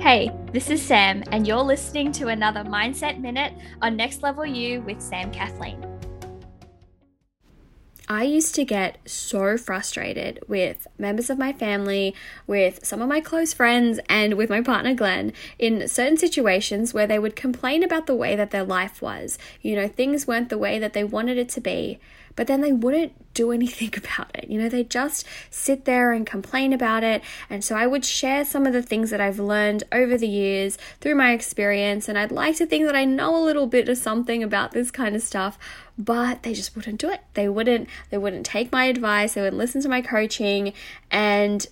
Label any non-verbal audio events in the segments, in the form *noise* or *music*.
Hey, this is Sam, and you're listening to another Mindset Minute on Next Level You with Sam Kathleen. I used to get so frustrated with members of my family, with some of my close friends, and with my partner Glenn in certain situations where they would complain about the way that their life was. You know, things weren't the way that they wanted it to be but then they wouldn't do anything *laughs* about it. You know, they just sit there and complain about it. And so I would share some of the things that I've learned over the years through my experience. And I'd like to think that I know a little bit of something about this kind of stuff, but they just wouldn't do it. They wouldn't, they wouldn't take my advice, they wouldn't listen to my coaching. And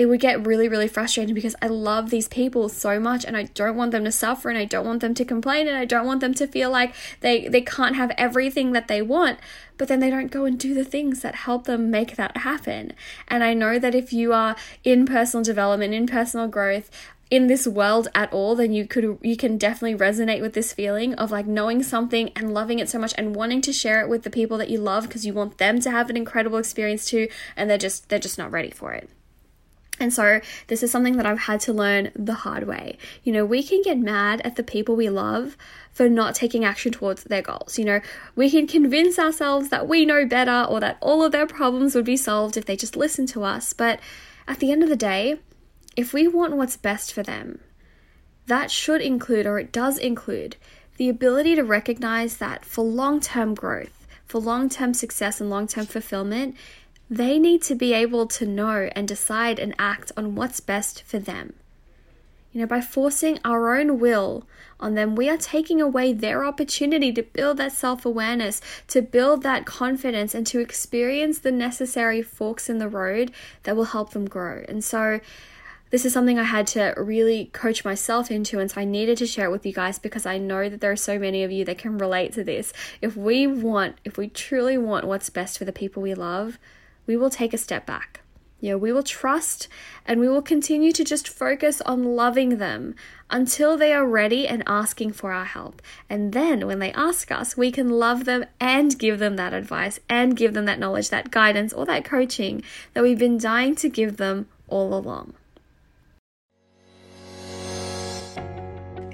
it would get really, really frustrating because I love these people so much and I don't want them to suffer and I don't want them to complain and I don't want them to feel like they, they can't have everything that they want, but then they don't go and do the things that help them make that happen. And I know that if you are in personal development, in personal growth, in this world at all then you could you can definitely resonate with this feeling of like knowing something and loving it so much and wanting to share it with the people that you love because you want them to have an incredible experience too and they're just they're just not ready for it and so, this is something that I've had to learn the hard way. You know, we can get mad at the people we love for not taking action towards their goals. You know, we can convince ourselves that we know better or that all of their problems would be solved if they just listened to us. But at the end of the day, if we want what's best for them, that should include, or it does include, the ability to recognize that for long term growth, for long term success and long term fulfillment, they need to be able to know and decide and act on what's best for them. You know, by forcing our own will on them, we are taking away their opportunity to build that self awareness, to build that confidence, and to experience the necessary forks in the road that will help them grow. And so, this is something I had to really coach myself into, and so I needed to share it with you guys because I know that there are so many of you that can relate to this. If we want, if we truly want what's best for the people we love, we will take a step back. You know, we will trust and we will continue to just focus on loving them until they are ready and asking for our help. And then when they ask us, we can love them and give them that advice and give them that knowledge, that guidance, or that coaching that we've been dying to give them all along.